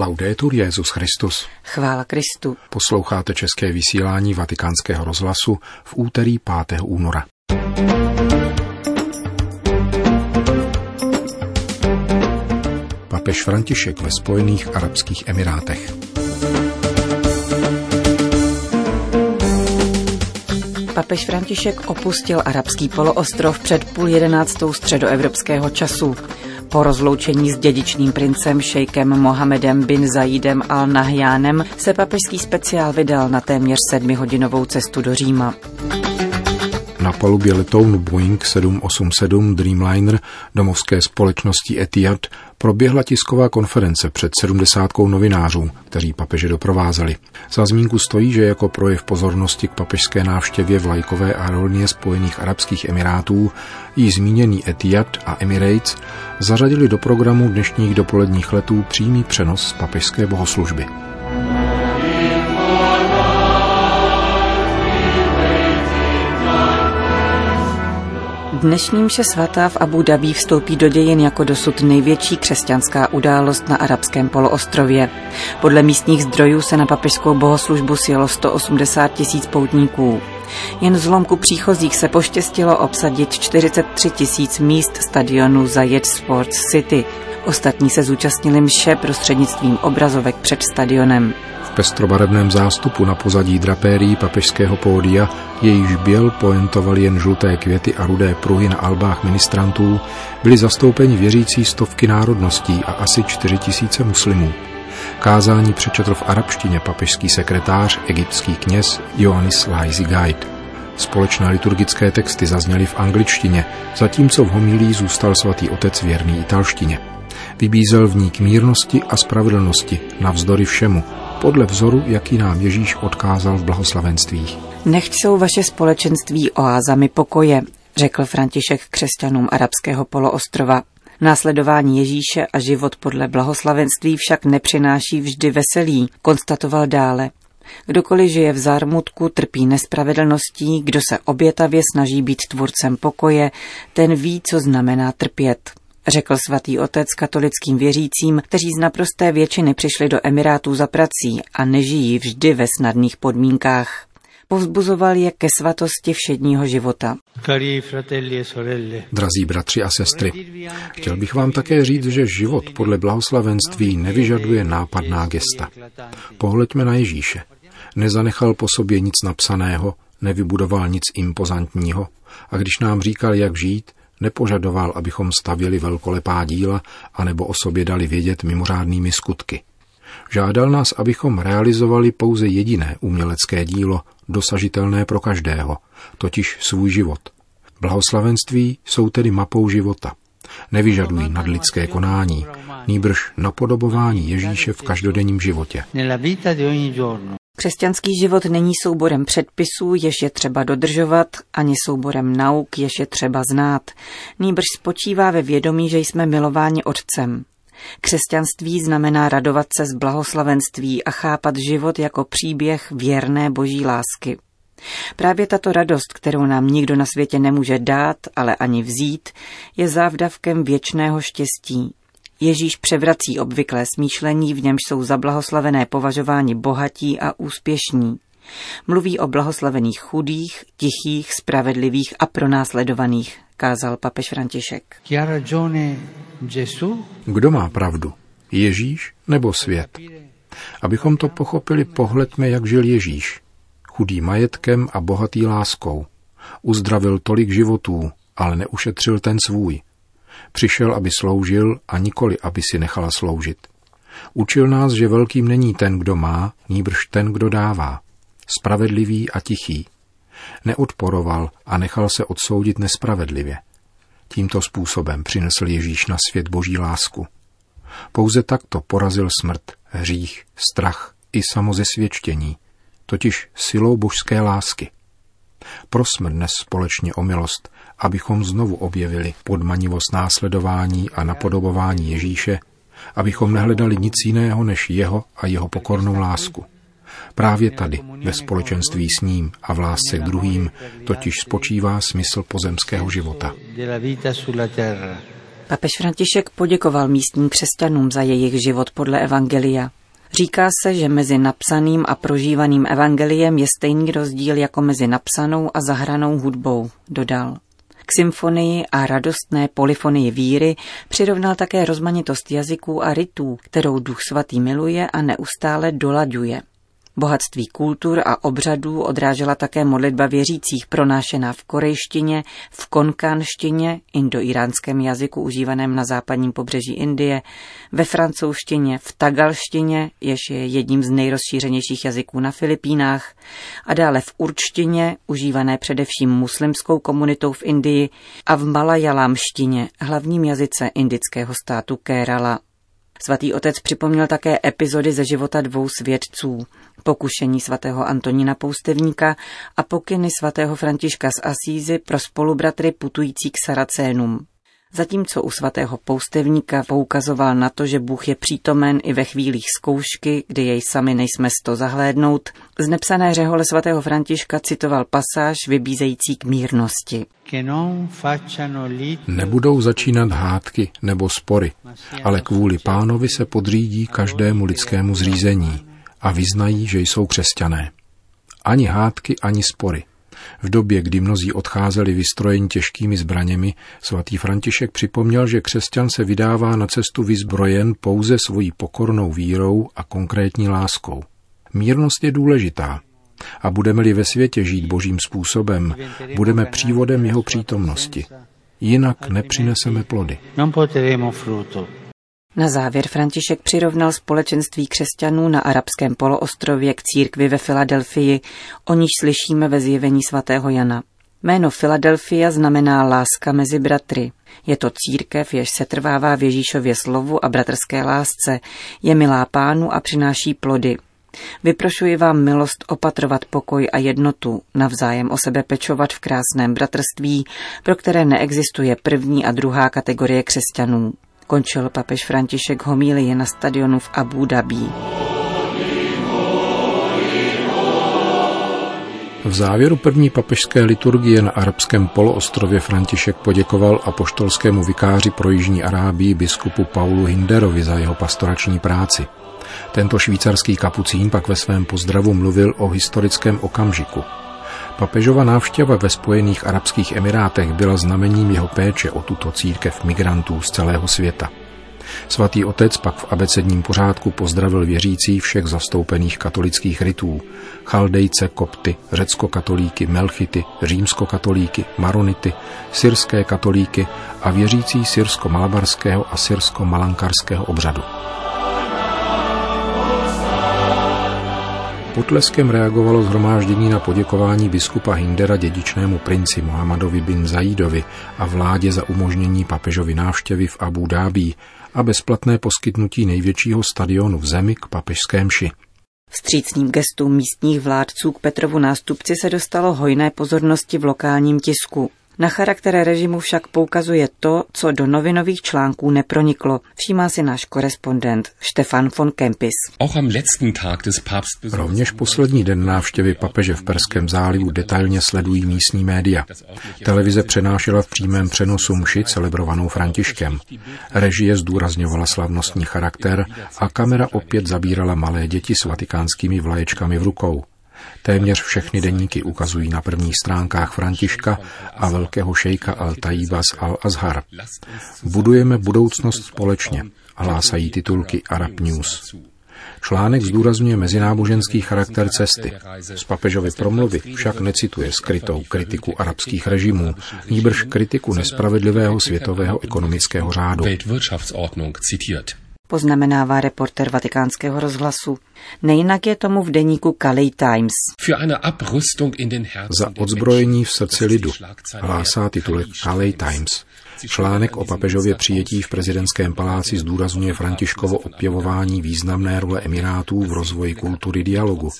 Laudetur Jezus Christus. Chvála Kristu. Posloucháte české vysílání Vatikánského rozhlasu v úterý 5. února. Papež František ve Spojených Arabských Emirátech. Papež František opustil arabský poloostrov před půl jedenáctou středoevropského času. Po rozloučení s dědičným princem šejkem Mohamedem bin Zaidem al Nahjánem se papežský speciál vydal na téměř sedmihodinovou cestu do Říma. Na palubě letounu Boeing 787 Dreamliner domovské společnosti Etihad proběhla tisková konference před sedmdesátkou novinářů, kteří papeže doprovázeli. Za zmínku stojí, že jako projev pozornosti k papežské návštěvě vlajkové aerolínie Spojených Arabských Emirátů jí zmíněný Etihad a Emirates zařadili do programu dnešních dopoledních letů přímý přenos papežské bohoslužby. Dnešní mše svatá v Abu Dhabi vstoupí do dějin jako dosud největší křesťanská událost na arabském poloostrově. Podle místních zdrojů se na papežskou bohoslužbu sjelo 180 tisíc poutníků. Jen zlomku příchozích se poštěstilo obsadit 43 tisíc míst stadionu Zayed Sports City. Ostatní se zúčastnili mše prostřednictvím obrazovek před stadionem pestrobarevném zástupu na pozadí drapérií papežského pódia, jejíž běl poentoval jen žluté květy a rudé pruhy na albách ministrantů, byli zastoupeni věřící stovky národností a asi čtyři tisíce muslimů. Kázání přečetl v arabštině papežský sekretář, egyptský kněz Ioannis Laizi Gaid. Společné liturgické texty zazněly v angličtině, zatímco v homilí zůstal svatý otec věrný italštině. Vybízel v ní k mírnosti a spravedlnosti, navzdory všemu, podle vzoru, jaký nám Ježíš odkázal v blahoslavenstvích. Nechť jsou vaše společenství oázami pokoje, řekl František křesťanům arabského poloostrova. Následování Ježíše a život podle blahoslavenství však nepřináší vždy veselí, konstatoval dále. Kdokoliv žije v zármutku, trpí nespravedlností, kdo se obětavě snaží být tvůrcem pokoje, ten ví, co znamená trpět řekl svatý otec katolickým věřícím, kteří z naprosté většiny přišli do Emirátů za prací a nežijí vždy ve snadných podmínkách. Povzbuzoval je ke svatosti všedního života. E Drazí bratři a sestry, chtěl bych vám také říct, že život podle blahoslavenství nevyžaduje nápadná gesta. Pohleďme na Ježíše. Nezanechal po sobě nic napsaného, nevybudoval nic impozantního a když nám říkal, jak žít, Nepožadoval, abychom stavili velkolepá díla anebo o sobě dali vědět mimořádnými skutky. Žádal nás, abychom realizovali pouze jediné umělecké dílo, dosažitelné pro každého, totiž svůj život. Blahoslavenství jsou tedy mapou života. Nevyžadují nadlidské konání, nýbrž napodobování Ježíše v každodenním životě. Křesťanský život není souborem předpisů, jež je třeba dodržovat, ani souborem nauk, jež je třeba znát. Nýbrž spočívá ve vědomí, že jsme milováni Otcem. Křesťanství znamená radovat se z blahoslavenství a chápat život jako příběh věrné boží lásky. Právě tato radost, kterou nám nikdo na světě nemůže dát, ale ani vzít, je závdavkem věčného štěstí, Ježíš převrací obvyklé smýšlení, v němž jsou zablahoslavené považováni bohatí a úspěšní. Mluví o blahoslavených chudých, tichých, spravedlivých a pronásledovaných, kázal papež František. Kdo má pravdu? Ježíš nebo svět? Abychom to pochopili, pohledme, jak žil Ježíš. Chudý majetkem a bohatý láskou. Uzdravil tolik životů, ale neušetřil ten svůj. Přišel, aby sloužil a nikoli, aby si nechala sloužit. Učil nás, že velkým není ten, kdo má, níbrž ten, kdo dává. Spravedlivý a tichý. Neodporoval a nechal se odsoudit nespravedlivě. Tímto způsobem přinesl Ježíš na svět boží lásku. Pouze takto porazil smrt, hřích, strach i samozesvědčení, totiž silou božské lásky. Prosme dnes společně o milost, abychom znovu objevili podmanivost následování a napodobování Ježíše, abychom nehledali nic jiného než jeho a jeho pokornou lásku. Právě tady, ve společenství s ním a v lásce k druhým, totiž spočívá smysl pozemského života. Papež František poděkoval místním křesťanům za jejich život podle Evangelia. Říká se, že mezi napsaným a prožívaným evangeliem je stejný rozdíl jako mezi napsanou a zahranou hudbou, dodal. K symfonii a radostné polifonii víry přirovnal také rozmanitost jazyků a rytů, kterou Duch Svatý miluje a neustále dolaďuje. Bohatství kultur a obřadů odrážela také modlitba věřících pronášená v korejštině, v konkánštině, indoiránském jazyku užívaném na západním pobřeží Indie, ve francouzštině, v tagalštině, jež je jedním z nejrozšířenějších jazyků na Filipínách, a dále v určtině, užívané především muslimskou komunitou v Indii, a v malajalámštině, hlavním jazyce indického státu Kerala. Svatý otec připomněl také epizody ze života dvou svědců, pokušení svatého Antonína Poustevníka a pokyny svatého Františka z Asízy pro spolubratry putující k Saracénům. Zatímco u svatého poustevníka poukazoval na to, že Bůh je přítomen i ve chvílích zkoušky, kdy jej sami nejsme sto zahlédnout, z nepsané řehole svatého Františka citoval pasáž vybízející k mírnosti. Nebudou začínat hádky nebo spory, ale kvůli pánovi se podřídí každému lidskému zřízení a vyznají, že jsou křesťané. Ani hádky, ani spory. V době, kdy mnozí odcházeli vystrojeni těžkými zbraněmi, svatý František připomněl, že křesťan se vydává na cestu vyzbrojen pouze svojí pokornou vírou a konkrétní láskou. Mírnost je důležitá. A budeme-li ve světě žít božím způsobem, budeme přívodem jeho přítomnosti. Jinak nepřineseme plody. Na závěr František přirovnal společenství křesťanů na arabském poloostrově k církvi ve Filadelfii, o níž slyšíme ve zjevení svatého Jana. Jméno Filadelfia znamená láska mezi bratry. Je to církev, jež se trvává v Ježíšově slovu a bratrské lásce, je milá pánu a přináší plody. Vyprošuji vám milost opatrovat pokoj a jednotu, navzájem o sebe pečovat v krásném bratrství, pro které neexistuje první a druhá kategorie křesťanů končil papež František homílie na stadionu v Abu Dhabi. V závěru první papežské liturgie na arabském poloostrově František poděkoval apoštolskému vikáři pro Jižní Arábii biskupu Paulu Hinderovi za jeho pastorační práci. Tento švýcarský kapucín pak ve svém pozdravu mluvil o historickém okamžiku, Papežova návštěva ve Spojených Arabských Emirátech byla znamením jeho péče o tuto církev migrantů z celého světa. Svatý otec pak v abecedním pořádku pozdravil věřící všech zastoupených katolických rytů, chaldejce, kopty, řecko-katolíky, melchity, římsko-katolíky, maronity, syrské katolíky a věřící syrsko-malabarského a syrsko-malankarského obřadu. Potleskem reagovalo zhromáždění na poděkování biskupa Hindera dědičnému princi Mohamedovi bin Zaidovi a vládě za umožnění papežovi návštěvy v Abu Dhabi a bezplatné poskytnutí největšího stadionu v zemi k papežské mši. Vstřícným gestům místních vládců k Petrovu nástupci se dostalo hojné pozornosti v lokálním tisku. Na charakter režimu však poukazuje to, co do novinových článků neproniklo, všímá si náš korespondent Stefan von Kempis. Rovněž poslední den návštěvy papeže v Perském zálivu detailně sledují místní média. Televize přenášela v přímém přenosu mši celebrovanou Františkem. Režie zdůrazňovala slavnostní charakter a kamera opět zabírala malé děti s vatikánskými vlaječkami v rukou. Téměř všechny deníky ukazují na prvních stránkách Františka a velkého šejka Al-Taibas al-Azhar. Budujeme budoucnost společně, hlásají titulky Arab News. Článek zdůrazňuje mezináboženský charakter cesty. Z papežovy promluvy však necituje skrytou kritiku arabských režimů, níbrž kritiku nespravedlivého světového ekonomického řádu poznamenává reporter vatikánského rozhlasu. Nejinak je tomu v deníku Calais Times. Za odzbrojení v srdci lidu, hlásá titulek Calais Times. Článek o papežově přijetí v prezidentském paláci zdůrazňuje Františkovo opěvování významné role Emirátů v rozvoji kultury dialogu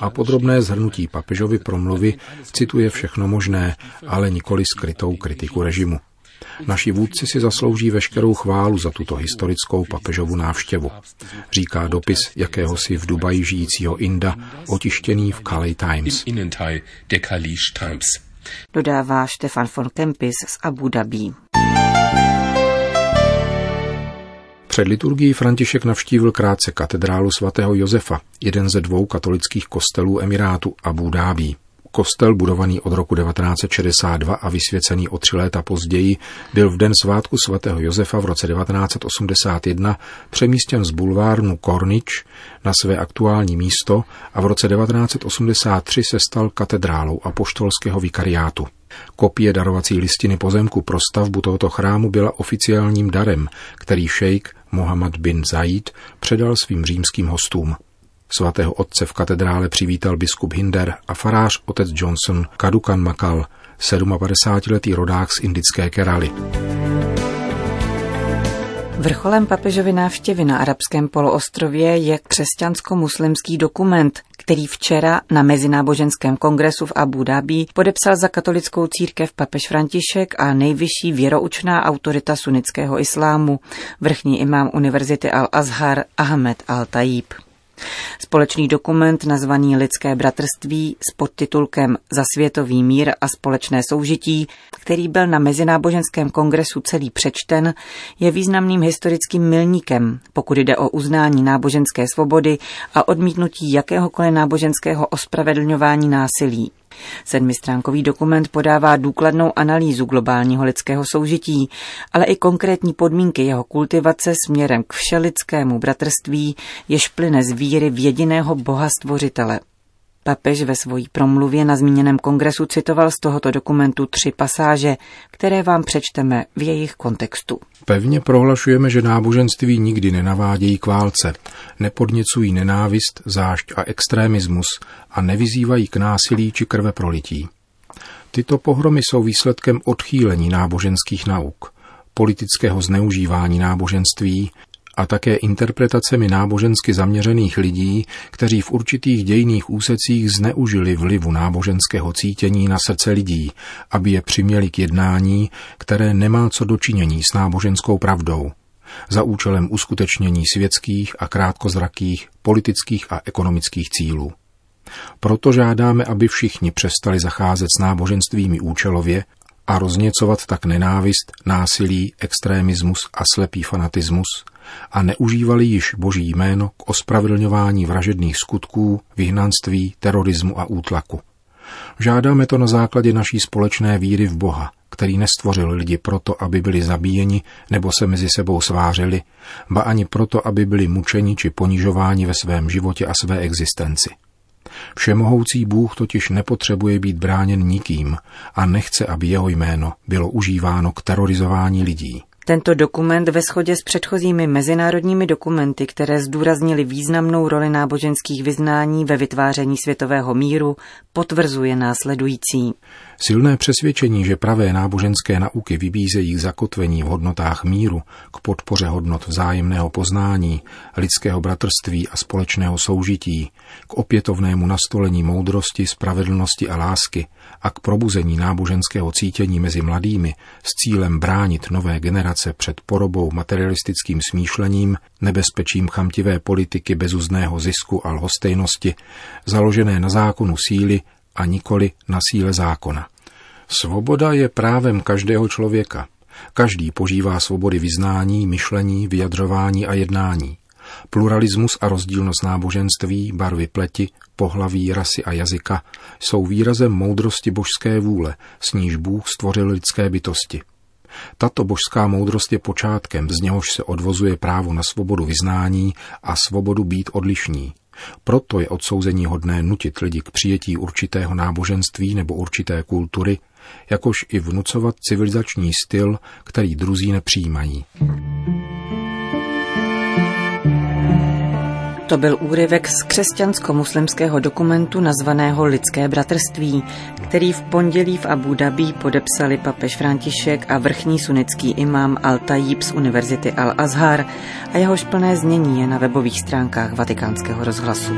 a podrobné zhrnutí papežovy promluvy cituje všechno možné, ale nikoli skrytou kritiku režimu. Naši vůdci si zaslouží veškerou chválu za tuto historickou papežovu návštěvu, říká dopis jakéhosi v Dubaji žijícího Inda, otištěný v Calais Times. Dodává Stefan von Kempis z Abu Dhabi. Před liturgií František navštívil krátce katedrálu svatého Josefa, jeden ze dvou katolických kostelů Emirátu Abu Dhabi. Kostel, budovaný od roku 1962 a vysvěcený o tři léta později, byl v den svátku svatého Josefa v roce 1981 přemístěn z bulvárnu Kornič na své aktuální místo a v roce 1983 se stal katedrálou apoštolského vikariátu. Kopie darovací listiny pozemku pro stavbu tohoto chrámu byla oficiálním darem, který šejk Mohammed bin Zaid předal svým římským hostům. Svatého otce v katedrále přivítal biskup Hinder a farář otec Johnson Kadukan Makal, 57-letý rodák z indické Keraly. Vrcholem papežovy návštěvy na arabském poloostrově je křesťansko-muslimský dokument, který včera na Mezináboženském kongresu v Abu Dhabi podepsal za katolickou církev papež František a nejvyšší věroučná autorita sunnického islámu, vrchní imám Univerzity Al-Azhar Ahmed Al-Tajib. Společný dokument nazvaný Lidské bratrství s podtitulkem Za světový mír a společné soužití, který byl na Mezináboženském kongresu celý přečten, je významným historickým milníkem, pokud jde o uznání náboženské svobody a odmítnutí jakéhokoliv náboženského ospravedlňování násilí. Sedmistránkový dokument podává důkladnou analýzu globálního lidského soužití, ale i konkrétní podmínky jeho kultivace směrem k všelidskému bratrství, jež plyne z víry v jediného boha stvořitele. Papež ve svojí promluvě na zmíněném kongresu citoval z tohoto dokumentu tři pasáže, které vám přečteme v jejich kontextu. Pevně prohlašujeme, že náboženství nikdy nenavádějí k válce, nepodněcují nenávist, zášť a extrémismus a nevyzývají k násilí či krve prolití. Tyto pohromy jsou výsledkem odchýlení náboženských nauk, politického zneužívání náboženství a také interpretacemi nábožensky zaměřených lidí, kteří v určitých dějných úsecích zneužili vlivu náboženského cítění na srdce lidí, aby je přiměli k jednání, které nemá co dočinění s náboženskou pravdou, za účelem uskutečnění světských a krátkozrakých politických a ekonomických cílů. Proto žádáme, aby všichni přestali zacházet s náboženstvími účelově a rozněcovat tak nenávist, násilí, extrémismus a slepý fanatismus a neužívali již boží jméno k ospravedlňování vražedných skutků, vyhnanství, terorismu a útlaku. Žádáme to na základě naší společné víry v Boha, který nestvořil lidi proto, aby byli zabíjeni nebo se mezi sebou svářili, ba ani proto, aby byli mučeni či ponižováni ve svém životě a své existenci. Všemohoucí Bůh totiž nepotřebuje být bráněn nikým a nechce, aby jeho jméno bylo užíváno k terorizování lidí. Tento dokument ve shodě s předchozími mezinárodními dokumenty, které zdůraznili významnou roli náboženských vyznání ve vytváření světového míru, potvrzuje následující. Silné přesvědčení, že pravé náboženské nauky vybízejí k zakotvení v hodnotách míru, k podpoře hodnot vzájemného poznání, lidského bratrství a společného soužití, k opětovnému nastolení moudrosti, spravedlnosti a lásky a k probuzení náboženského cítění mezi mladými s cílem bránit nové generace před porobou materialistickým smýšlením, nebezpečím chamtivé politiky bezuzného zisku a lhostejnosti, založené na zákonu síly a nikoli na síle zákona. Svoboda je právem každého člověka. Každý požívá svobody vyznání, myšlení, vyjadřování a jednání. Pluralismus a rozdílnost náboženství, barvy pleti, pohlaví, rasy a jazyka jsou výrazem moudrosti božské vůle, s níž Bůh stvořil lidské bytosti. Tato božská moudrost je počátkem, z něhož se odvozuje právo na svobodu vyznání a svobodu být odlišní. Proto je odsouzení hodné nutit lidi k přijetí určitého náboženství nebo určité kultury, jakož i vnucovat civilizační styl, který druzí nepřijímají. To byl úryvek z křesťansko-muslimského dokumentu nazvaného Lidské bratrství, který v pondělí v Abu Dhabi podepsali papež František a vrchní sunický imám Al-Tajib z Univerzity Al-Azhar a jehož plné znění je na webových stránkách vatikánského rozhlasu.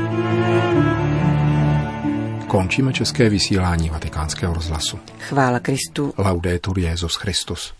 Končíme české vysílání vatikánského rozhlasu. Chvála Kristu. Laudetur Jezus Christus.